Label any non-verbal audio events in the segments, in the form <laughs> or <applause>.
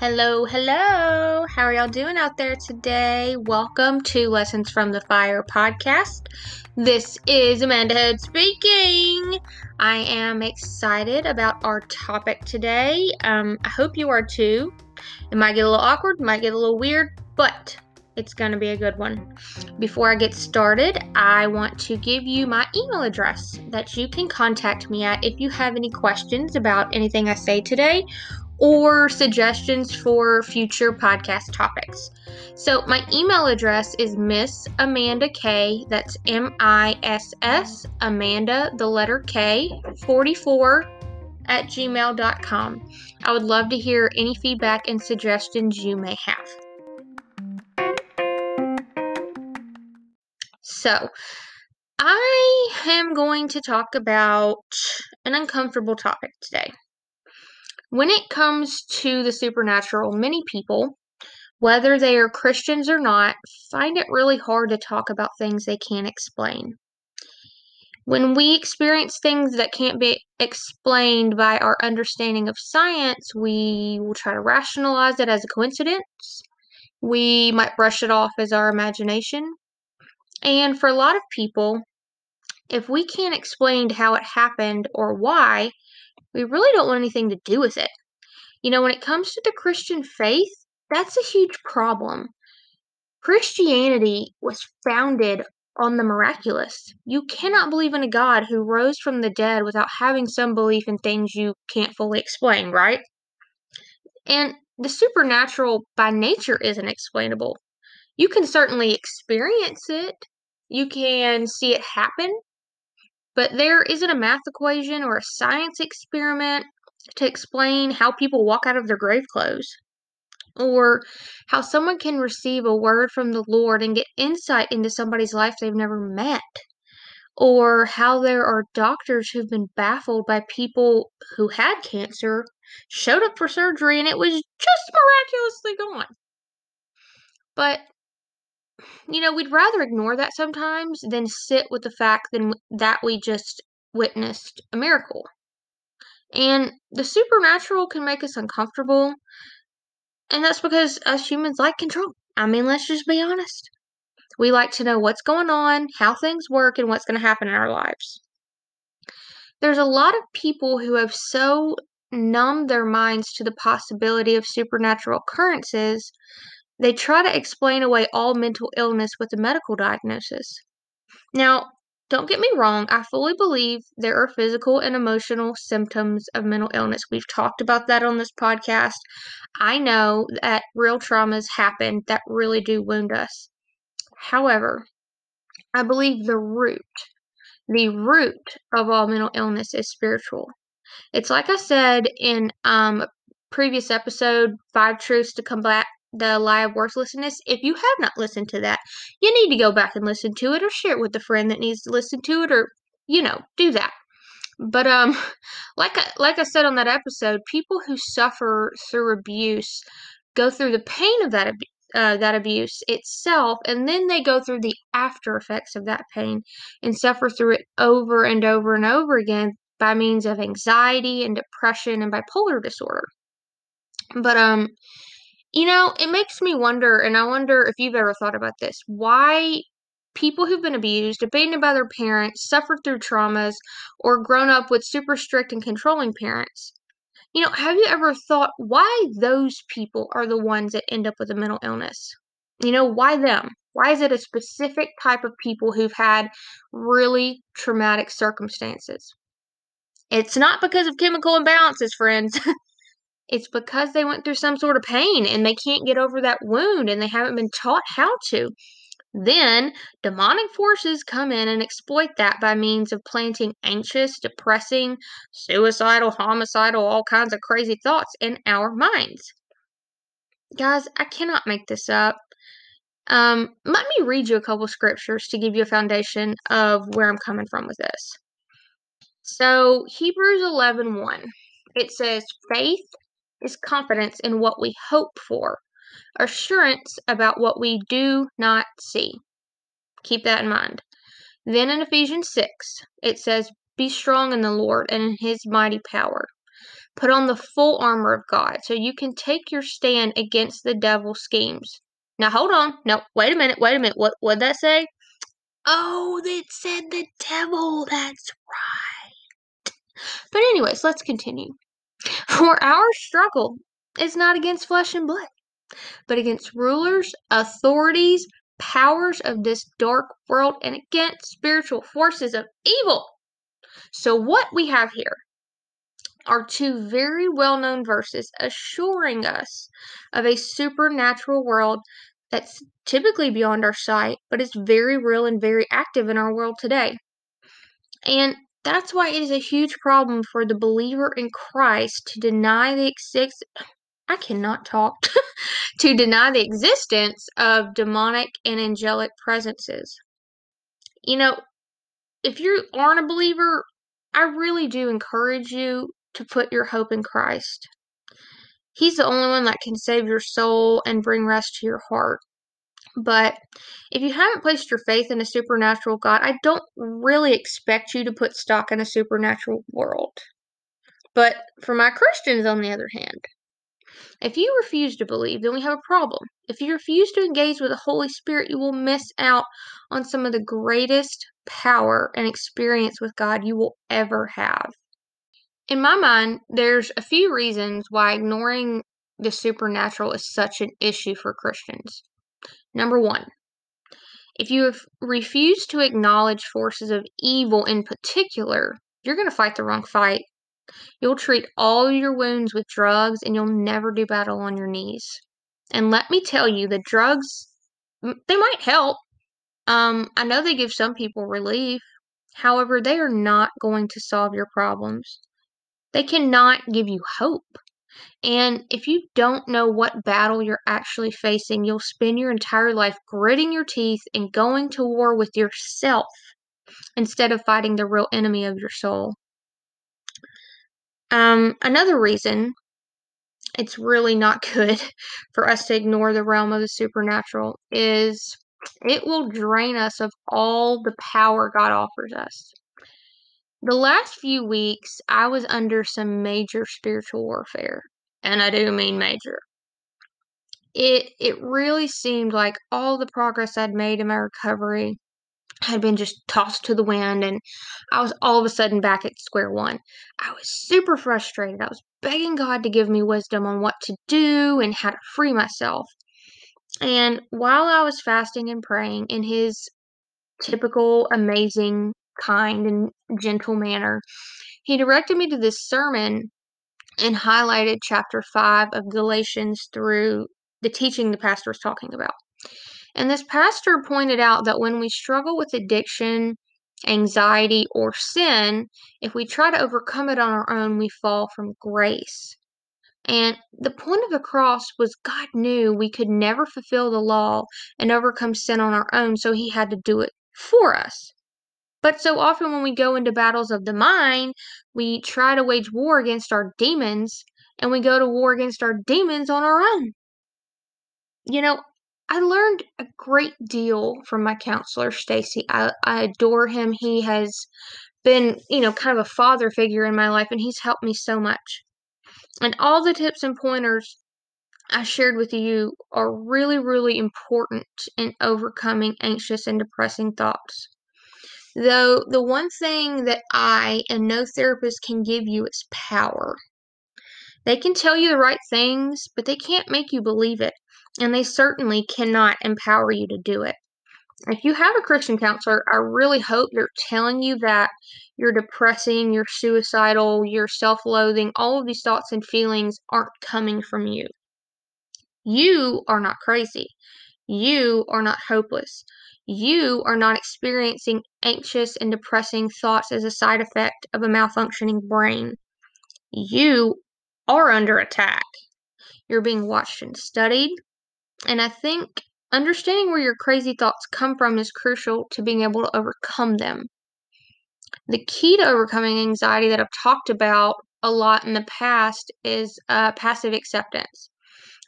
Hello, hello. How are y'all doing out there today? Welcome to Lessons from the Fire podcast. This is Amanda speaking. I am excited about our topic today. Um, I hope you are too. It might get a little awkward, might get a little weird, but it's going to be a good one. Before I get started, I want to give you my email address that you can contact me at if you have any questions about anything I say today or suggestions for future podcast topics. So, my email address is Miss Amanda K, that's M I S S, Amanda, the letter K, 44 at gmail.com. I would love to hear any feedback and suggestions you may have. So, I am going to talk about an uncomfortable topic today. When it comes to the supernatural, many people, whether they are Christians or not, find it really hard to talk about things they can't explain. When we experience things that can't be explained by our understanding of science, we will try to rationalize it as a coincidence. We might brush it off as our imagination. And for a lot of people, if we can't explain how it happened or why, we really don't want anything to do with it. You know, when it comes to the Christian faith, that's a huge problem. Christianity was founded on the miraculous. You cannot believe in a God who rose from the dead without having some belief in things you can't fully explain, right? And the supernatural by nature isn't explainable. You can certainly experience it, you can see it happen, but there isn't a math equation or a science experiment to explain how people walk out of their grave clothes or how someone can receive a word from the Lord and get insight into somebody's life they've never met, or how there are doctors who've been baffled by people who had cancer, showed up for surgery, and it was just miraculously gone. But you know, we'd rather ignore that sometimes than sit with the fact then that we just witnessed a miracle. And the supernatural can make us uncomfortable, and that's because us humans like control. I mean, let's just be honest. We like to know what's going on, how things work, and what's going to happen in our lives. There's a lot of people who have so numbed their minds to the possibility of supernatural occurrences they try to explain away all mental illness with a medical diagnosis. Now, don't get me wrong, I fully believe there are physical and emotional symptoms of mental illness. We've talked about that on this podcast. I know that real traumas happen that really do wound us. However, I believe the root, the root of all mental illness is spiritual. It's like I said in um, a previous episode, Five Truths to Combat the lie of worthlessness. If you have not listened to that, you need to go back and listen to it or share it with a friend that needs to listen to it or you know, do that. But um <laughs> like I, like I said on that episode, people who suffer through abuse go through the pain of that uh, that abuse itself, and then they go through the after effects of that pain and suffer through it over and over and over again by means of anxiety and depression and bipolar disorder. But um you know, it makes me wonder, and I wonder if you've ever thought about this why people who've been abused, abandoned by their parents, suffered through traumas, or grown up with super strict and controlling parents. You know, have you ever thought why those people are the ones that end up with a mental illness? You know, why them? Why is it a specific type of people who've had really traumatic circumstances? It's not because of chemical imbalances, friends. <laughs> It's because they went through some sort of pain and they can't get over that wound and they haven't been taught how to. Then demonic forces come in and exploit that by means of planting anxious, depressing, suicidal, homicidal, all kinds of crazy thoughts in our minds. Guys, I cannot make this up. Um, let me read you a couple scriptures to give you a foundation of where I'm coming from with this. So, Hebrews 11 1, it says, Faith is confidence in what we hope for, assurance about what we do not see. Keep that in mind. Then in Ephesians 6, it says, Be strong in the Lord and in his mighty power. Put on the full armor of God so you can take your stand against the devil's schemes. Now hold on. No, wait a minute. Wait a minute. What would that say? Oh, that said the devil. That's right. But anyways, let's continue. For our struggle is not against flesh and blood, but against rulers, authorities, powers of this dark world, and against spiritual forces of evil. So, what we have here are two very well known verses assuring us of a supernatural world that's typically beyond our sight, but is very real and very active in our world today. And that's why it is a huge problem for the believer in Christ to deny the exist I cannot talk <laughs> to deny the existence of demonic and angelic presences. You know, if you aren't a believer, I really do encourage you to put your hope in Christ. He's the only one that can save your soul and bring rest to your heart. But if you haven't placed your faith in a supernatural God, I don't really expect you to put stock in a supernatural world. But for my Christians, on the other hand, if you refuse to believe, then we have a problem. If you refuse to engage with the Holy Spirit, you will miss out on some of the greatest power and experience with God you will ever have. In my mind, there's a few reasons why ignoring the supernatural is such an issue for Christians. Number one, if you refuse to acknowledge forces of evil in particular, you're going to fight the wrong fight. You'll treat all your wounds with drugs and you'll never do battle on your knees. And let me tell you, the drugs, they might help. Um, I know they give some people relief. However, they are not going to solve your problems. They cannot give you hope. And if you don't know what battle you're actually facing, you'll spend your entire life gritting your teeth and going to war with yourself instead of fighting the real enemy of your soul. Um, another reason it's really not <laughs> good for us to ignore the realm of the supernatural is it will drain us of all the power God offers us. The last few weeks, I was under some major spiritual warfare and I do mean major. It it really seemed like all the progress I'd made in my recovery had been just tossed to the wind and I was all of a sudden back at square one. I was super frustrated. I was begging God to give me wisdom on what to do and how to free myself. And while I was fasting and praying in his typical amazing, kind and gentle manner, he directed me to this sermon and highlighted chapter 5 of Galatians through the teaching the pastor was talking about. And this pastor pointed out that when we struggle with addiction, anxiety, or sin, if we try to overcome it on our own, we fall from grace. And the point of the cross was God knew we could never fulfill the law and overcome sin on our own, so he had to do it for us. But so often when we go into battles of the mind, we try to wage war against our demons and we go to war against our demons on our own. You know, I learned a great deal from my counselor, Stacy. I, I adore him. He has been, you know, kind of a father figure in my life and he's helped me so much. And all the tips and pointers I shared with you are really, really important in overcoming anxious and depressing thoughts. Though the one thing that I and no therapist can give you is power. They can tell you the right things, but they can't make you believe it. And they certainly cannot empower you to do it. If you have a Christian counselor, I really hope they're telling you that you're depressing, you're suicidal, you're self loathing, all of these thoughts and feelings aren't coming from you. You are not crazy. You are not hopeless you are not experiencing anxious and depressing thoughts as a side effect of a malfunctioning brain. You are under attack. You're being watched and studied. And I think understanding where your crazy thoughts come from is crucial to being able to overcome them. The key to overcoming anxiety that I've talked about a lot in the past is uh, passive acceptance.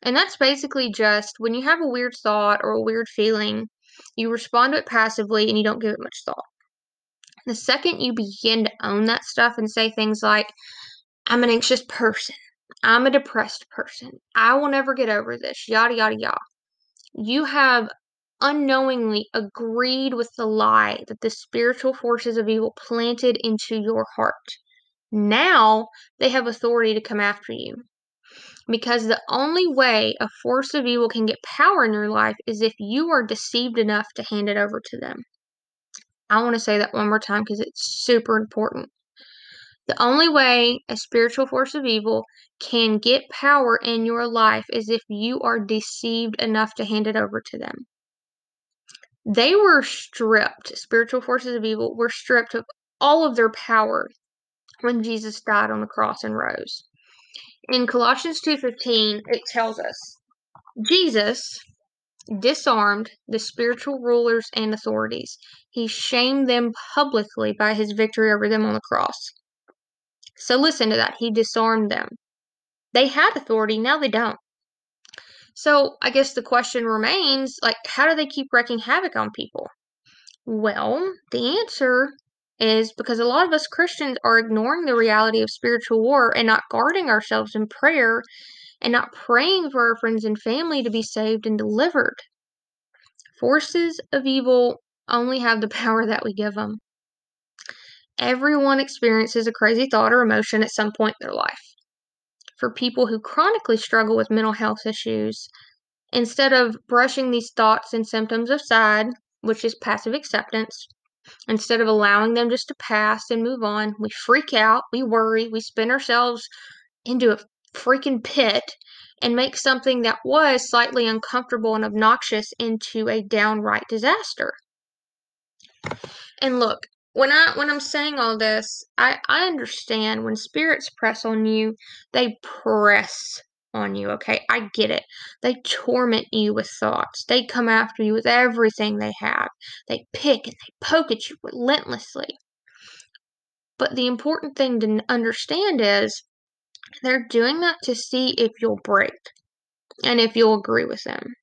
And that's basically just when you have a weird thought or a weird feeling, you respond to it passively and you don't give it much thought. The second you begin to own that stuff and say things like, I'm an anxious person. I'm a depressed person. I will never get over this, yada, yada, yada. You have unknowingly agreed with the lie that the spiritual forces of evil planted into your heart. Now they have authority to come after you. Because the only way a force of evil can get power in your life is if you are deceived enough to hand it over to them. I want to say that one more time because it's super important. The only way a spiritual force of evil can get power in your life is if you are deceived enough to hand it over to them. They were stripped, spiritual forces of evil were stripped of all of their power when Jesus died on the cross and rose. In Colossians 2:15 it tells us Jesus disarmed the spiritual rulers and authorities. He shamed them publicly by his victory over them on the cross. So listen to that. He disarmed them. They had authority, now they don't. So I guess the question remains like, how do they keep wreaking havoc on people? Well, the answer is because a lot of us Christians are ignoring the reality of spiritual war and not guarding ourselves in prayer and not praying for our friends and family to be saved and delivered. Forces of evil only have the <laughs> power that we give them. Everyone experiences a crazy thought or emotion at some point in their life. For people who chronically struggle with mental health issues, instead of brushing these thoughts and symptoms aside, which is passive acceptance, instead of allowing them just to pass and move on, we freak out, we worry, we spin ourselves into a freaking pit and make something that was slightly uncomfortable and obnoxious into a downright disaster. And look, when I when I'm saying all this, I I understand when spirits press on you, they press on you, okay? I get it. They torment you with thoughts. They come after you with everything they have. They pick and they poke at you relentlessly. But the important thing to understand is they're doing that to see if you'll break and if you'll agree with them.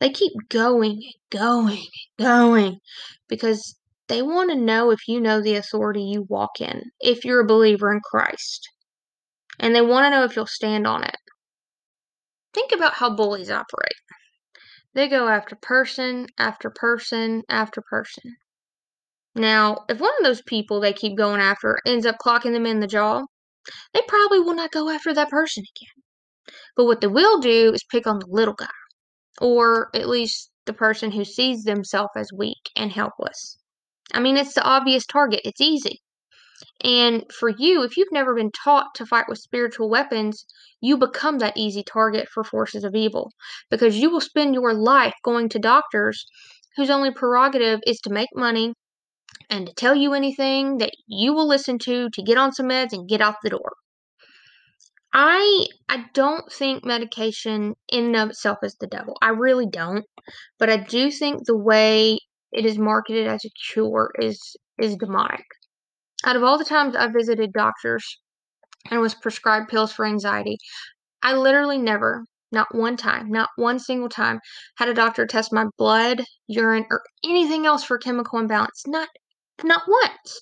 They keep going and going and going because they want to know if you know the authority you walk in, if you're a believer in Christ. And they want to know if you'll stand on it. Think about how bullies operate. They go after person after person after person. Now, if one of those people they keep going after ends up clocking them in the jaw, they probably will not go after that person again. But what they will do is pick on the little guy, or at least the person who sees themselves as weak and helpless. I mean, it's the obvious target, it's easy. And for you, if you've never been taught to fight with spiritual weapons, you become that easy target for forces of evil because you will spend your life going to doctors whose only prerogative is to make money and to tell you anything that you will listen to to get on some meds and get out the door. I I don't think medication in and of itself is the devil. I really don't. But I do think the way it is marketed as a cure is is demonic. Out of all the times I visited doctors and was prescribed pills for anxiety, I literally never, not one time, not one single time, had a doctor test my blood, urine, or anything else for chemical imbalance. Not not once.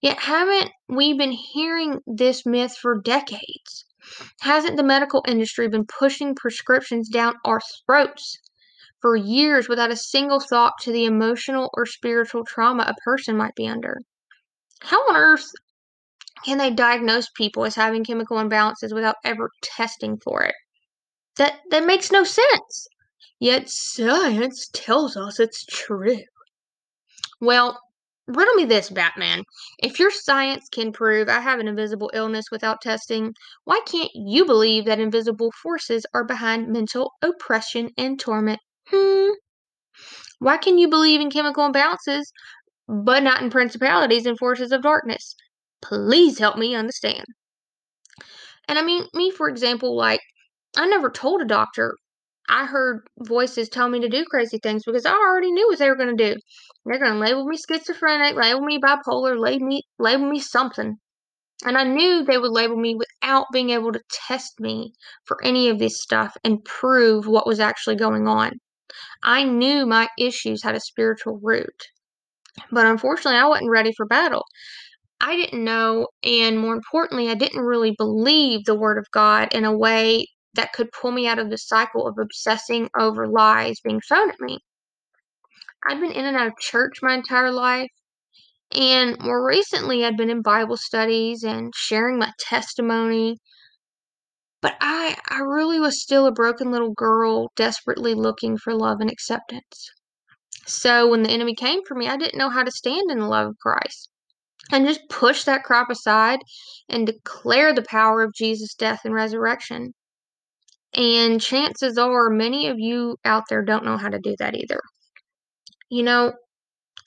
Yet haven't we been hearing this myth for decades? Hasn't the medical industry been pushing prescriptions down our throats for years without a single thought to the emotional or spiritual trauma a person might be under? How on earth can they diagnose people as having chemical imbalances without ever testing for it? That that makes no sense. Yet science tells us it's true. Well, riddle me this, Batman. If your science can prove I have an invisible illness without testing, why can't you believe that invisible forces are behind mental oppression and torment? Hmm. Why can you believe in chemical imbalances, but not in principalities and forces of darkness? Please help me understand. And I mean, me, for example, like, I never told a doctor I heard voices tell me to do crazy things because I already knew what they were going to do. They're going to label me schizophrenic, label me bipolar, label me, label me something. And I knew they would label me without being able to test me for any of this stuff and prove what was actually going on. I knew my issues had a spiritual root. But unfortunately, I wasn't ready for battle. I didn't know, and more importantly, I didn't really believe the Word of God in a way that could pull me out of the cycle of obsessing over lies being thrown at me. I've been in and out of church my entire life, and more recently, I'd been in Bible studies and sharing my testimony. But I, I really was still a broken little girl desperately looking for love and acceptance. So when the enemy came for me, I didn't know how to stand in the love of Christ and just push that crap aside and declare the power of Jesus' death and resurrection. And chances are, many of you out there don't know how to do that either. You know,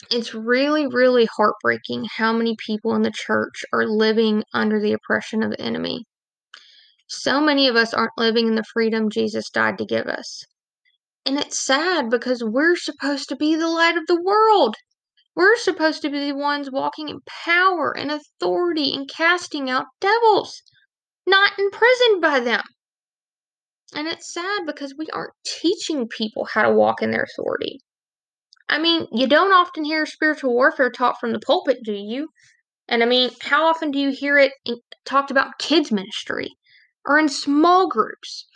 it's really, really heartbreaking how many people in the church are living under the oppression of the enemy. So many of us aren't living in the freedom Jesus died to give us. And it's sad because we're supposed to be the light of the world. We're supposed to be the ones walking in power and authority and casting out devils, not imprisoned by them. And it's sad because we aren't teaching people how to walk in their authority. I mean, you don't often hear spiritual warfare taught from the pulpit, do you? And I mean, how often do you hear it talked about kids' ministry or in small groups?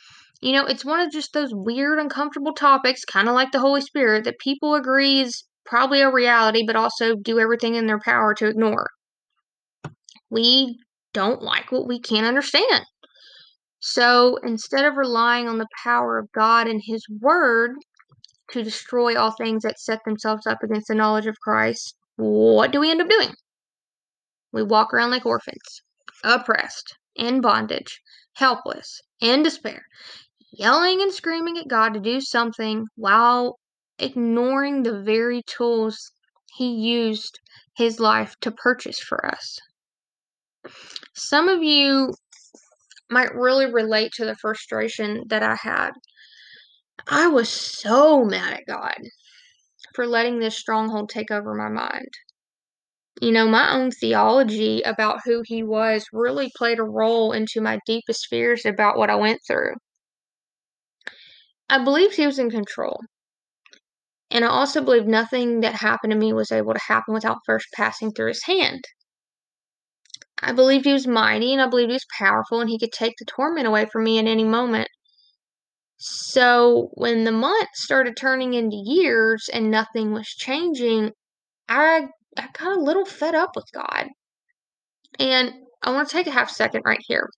You know, it's one of just those weird, uncomfortable topics, kind of like the Holy Spirit, that people agree is probably a reality, but also do everything in their power to ignore. We don't like what we can't understand. So instead of relying on the power of God and His Word, to destroy all things that set themselves up against the knowledge of Christ, what do we end up doing? We walk around like orphans, oppressed, in bondage, helpless, in despair, yelling and screaming at God to do something while ignoring the very tools He used His life to purchase for us. Some of you might really relate to the frustration that I had I was so mad at God for letting this stronghold take over my mind. You know, my own theology about who he was really played a role into my deepest fears about what I went through. I believed he was in control. And I also believed nothing that happened to me was able to happen without first passing through his hand. I believed he was mighty and I believed he was powerful and he could take the torment away from me at any moment. So when the months started turning into years and nothing was changing, I I got a little fed up with God. And I want to take a half second right here.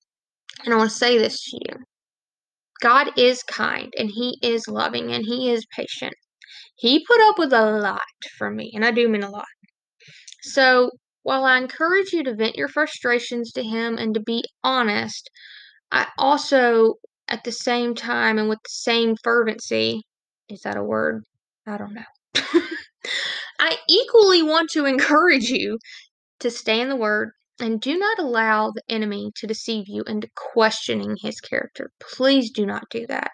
And I want to say this to you. God is kind and he is loving and he is patient. He put up with a lot for me, and I do mean a lot. So, while I encourage you to vent your frustrations to him and to be honest, I also at the same time and with the same fervency. Is that a word? I don't know. <laughs> I equally want to <laughs> encourage you to stay in the Word and do not allow the enemy to deceive you into questioning his character. Please do not do that.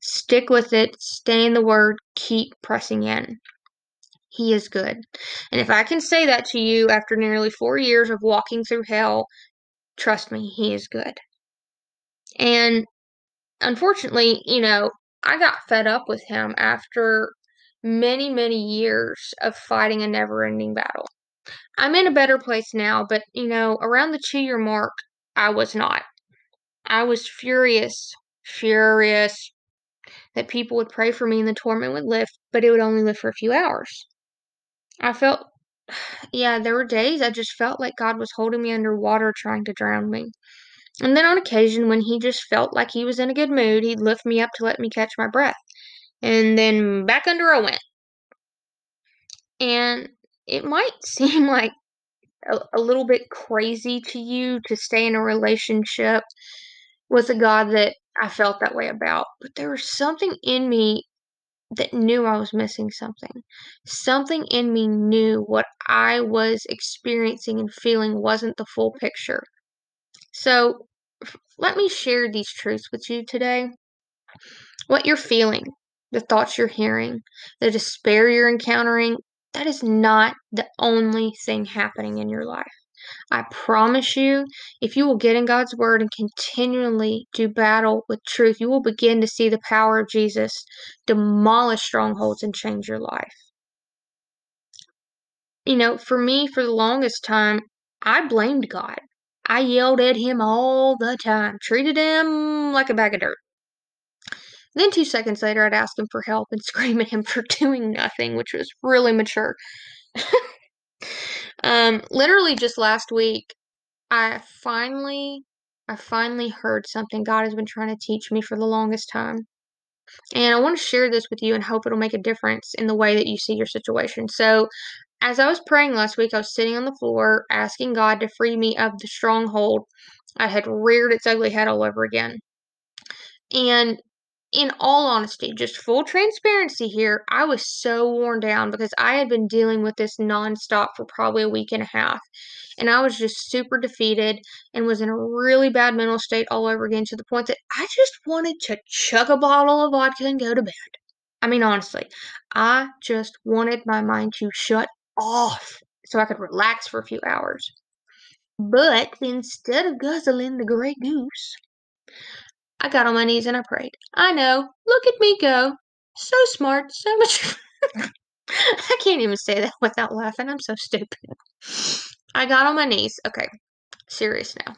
Stick with it, stay in the Word, keep pressing in. He is good. And if I can say that to you after nearly four years of walking through hell, trust me, He is good. And unfortunately, you know, I got fed up with him after many, many years of fighting a never ending battle. I'm in a better place now, but, you know, around the two year mark, I was not. I was furious, furious that people would pray for me and the torment would lift, but it would only lift for a few hours. I felt, <sighs> yeah, there were days I just felt like God was holding me underwater trying to drown me. And then on occasion, when he just felt like he was in a good mood, he'd lift me up to let me catch my breath. And then back under I went. And it might <laughs> seem like a, a little bit crazy to you to stay in a relationship with a God that I felt that way about. But there was something in me that knew I was missing something. Something in me knew what I was experiencing and feeling wasn't the full picture. So, let me share these truths with you today. What you're feeling, the thoughts you're hearing, the despair you're encountering, that is not the only thing happening in your life. I promise you, if you will get in God's Word and continually do battle with truth, you will begin to see the power of Jesus demolish strongholds and change your life. You know, for me, for the longest time, I blamed God. I yelled at him all the time, treated him like a bag of dirt. Then two seconds later, I'd ask him for help and <laughs> scream at him for doing nothing, which was really mature. <laughs> um, literally just last week, I finally, I finally heard something God has been trying to teach me for the longest time. And I want to share this with you and hope it'll make a difference in the way that you see your situation. So, as I was praying last week, I was sitting on the floor asking God to free me of the stronghold I had reared its ugly head all over again. And in all honesty, just full transparency here, I was so worn down because I had been dealing with this nonstop for probably a week and a half. And I was just super defeated and was in a really bad mental state all over again to the point that I just wanted to chug a bottle of vodka and go to bed. I mean, honestly, I just wanted my mind to shut off so I could relax for a few hours. But instead of guzzling the Grey Goose, I got on my knees and I prayed. I know, look at me go. So smart, so <laughs> much. I can't even say that without laughing. I'm so stupid. I got on my knees. Okay, serious now.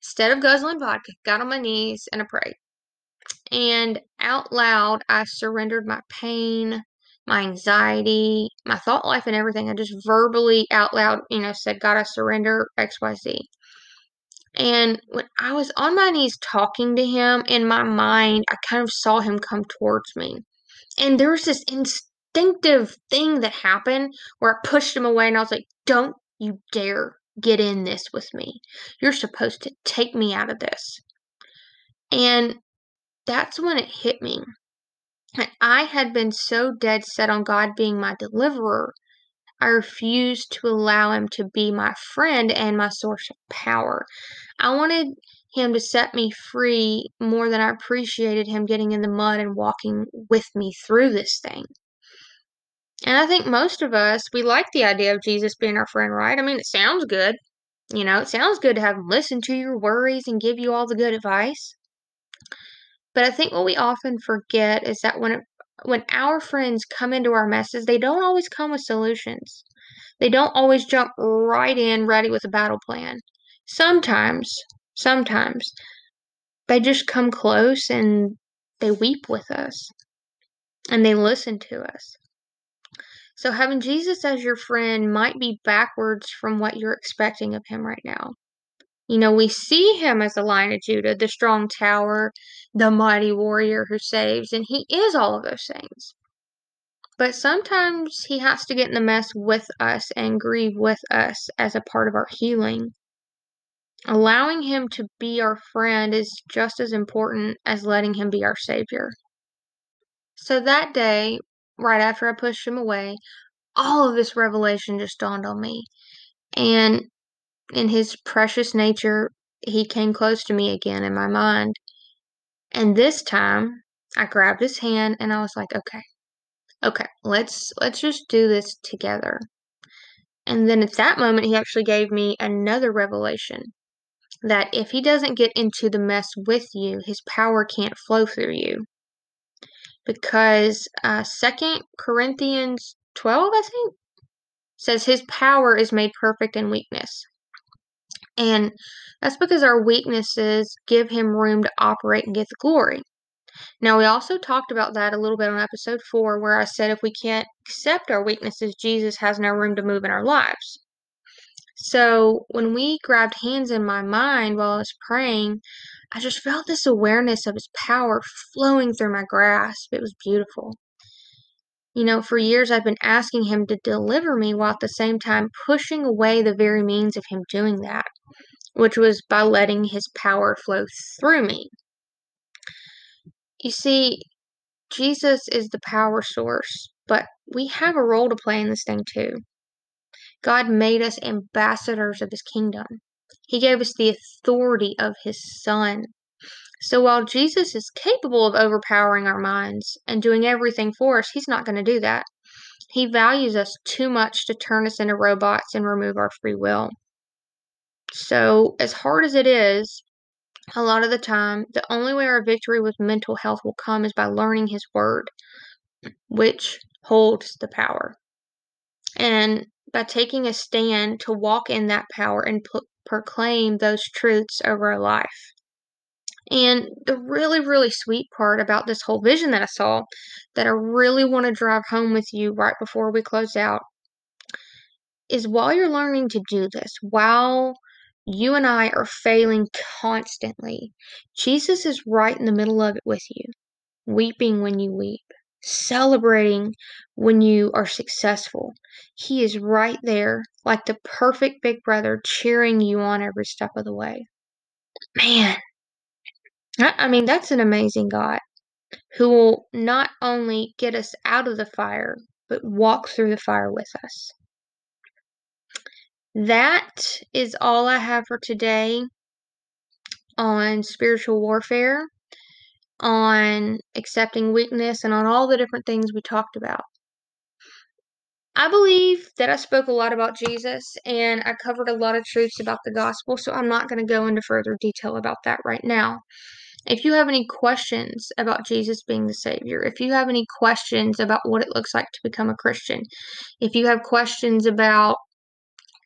Instead of guzzling vodka, got on my knees and I prayed. And out loud, I surrendered my pain, my anxiety, my thought life, and everything. I just verbally out loud, you know, said, God, I surrender XYZ. And when I was on my knees talking to him, in my mind, I kind of saw him come towards me. And there was this instinctive thing that happened where I pushed him away and I was like, Don't you dare get in this with me. You're supposed to take me out of this. And that's when it hit me. I had been so dead set on God being my deliverer I refused to allow him to be my friend and my source of power. I wanted him to set me free more than I appreciated him getting in the mud and walking with me through this thing. And I think most of us, we like the idea of Jesus being our friend, right? I mean, it sounds good. You know, it sounds good to have him listen to your worries and give you all the good advice. But I think what we often forget is that when it when our friends come into our messes, they don't always come with solutions. They don't always jump right in ready with a battle plan. Sometimes, sometimes, they just come close and they weep with us and they listen to us. So, having Jesus as your friend might be backwards from what you're expecting of him right now. You know, we see him as the Lion of Judah, the strong tower, the mighty warrior who saves, and he is all of those things. But sometimes he has to get in the mess with us and grieve with us as a part of our healing. Allowing him to be our friend is just as important as letting him be our savior. So that day, right after I pushed him away, all of this revelation just dawned on me. And in his precious nature, he came close to me again in my mind. And this time, I grabbed his hand and I was like, "Okay. Okay, let's let's just do this together." And then at that moment, he actually gave me another revelation that if he doesn't get into the mess with you, his power can't flow through you. Because uh, 2 Corinthians 12, I think, says his power is made perfect in weakness. And that's because our weaknesses give him room to operate and get the glory. Now, we also talked about that a little bit on episode four, where I said if we can't accept our weaknesses, Jesus has no room to move in our lives. So, when we grabbed hands in my mind while I was praying, I just felt this awareness of his power flowing through my grasp. It was beautiful. You know, for years I've been asking him to deliver me while at the same time pushing away the very means of him doing that which was by letting his power flow through me. You see, Jesus is the power source, but we have a role to play in this thing too. God made us ambassadors of his kingdom. He gave us the authority of his son. So while Jesus is capable of overpowering our minds and doing everything for us, he's not going to do that. He values us too much to turn us into robots and remove our free will. So, as hard as it is, a lot of the time, the only way our victory with mental health will come is by learning His Word, which holds the power. And by taking a stand to walk in that power and proclaim those truths over our life. And the really, really sweet part about this whole vision that I saw that I really want to drive home with you right before we close out is while you're learning to do this, while you and I are failing constantly, Jesus is right in the middle of it with you, weeping when you weep, celebrating when you are successful. He is right there, like the perfect big brother, cheering you on every step of the way. Man, I mean, that's an amazing God who will not only get us out of the fire, but walk through the fire with us. That is all I have for today on spiritual warfare, on accepting weakness, and on all the different things we talked about. I believe that I spoke a lot about Jesus and I covered a lot of truths about the gospel, so I'm not going to go into further detail about that right now. If you have any questions about Jesus being the Savior, if you have any questions about what it looks like to become a Christian, if you have questions about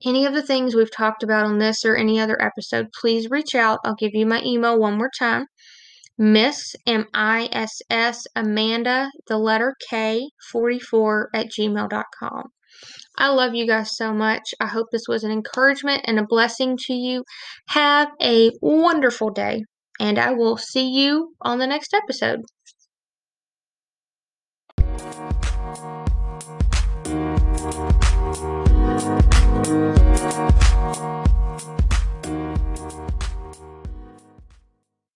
any of the things we've talked about on this or any other episode, please reach out. I'll give you my email one more time. Miss M I S S Amanda, the letter K 44 at gmail.com. I love you guys so much. I hope this was an encouragement and a blessing to you. Have a wonderful day and I will see you on the next episode. Thank you.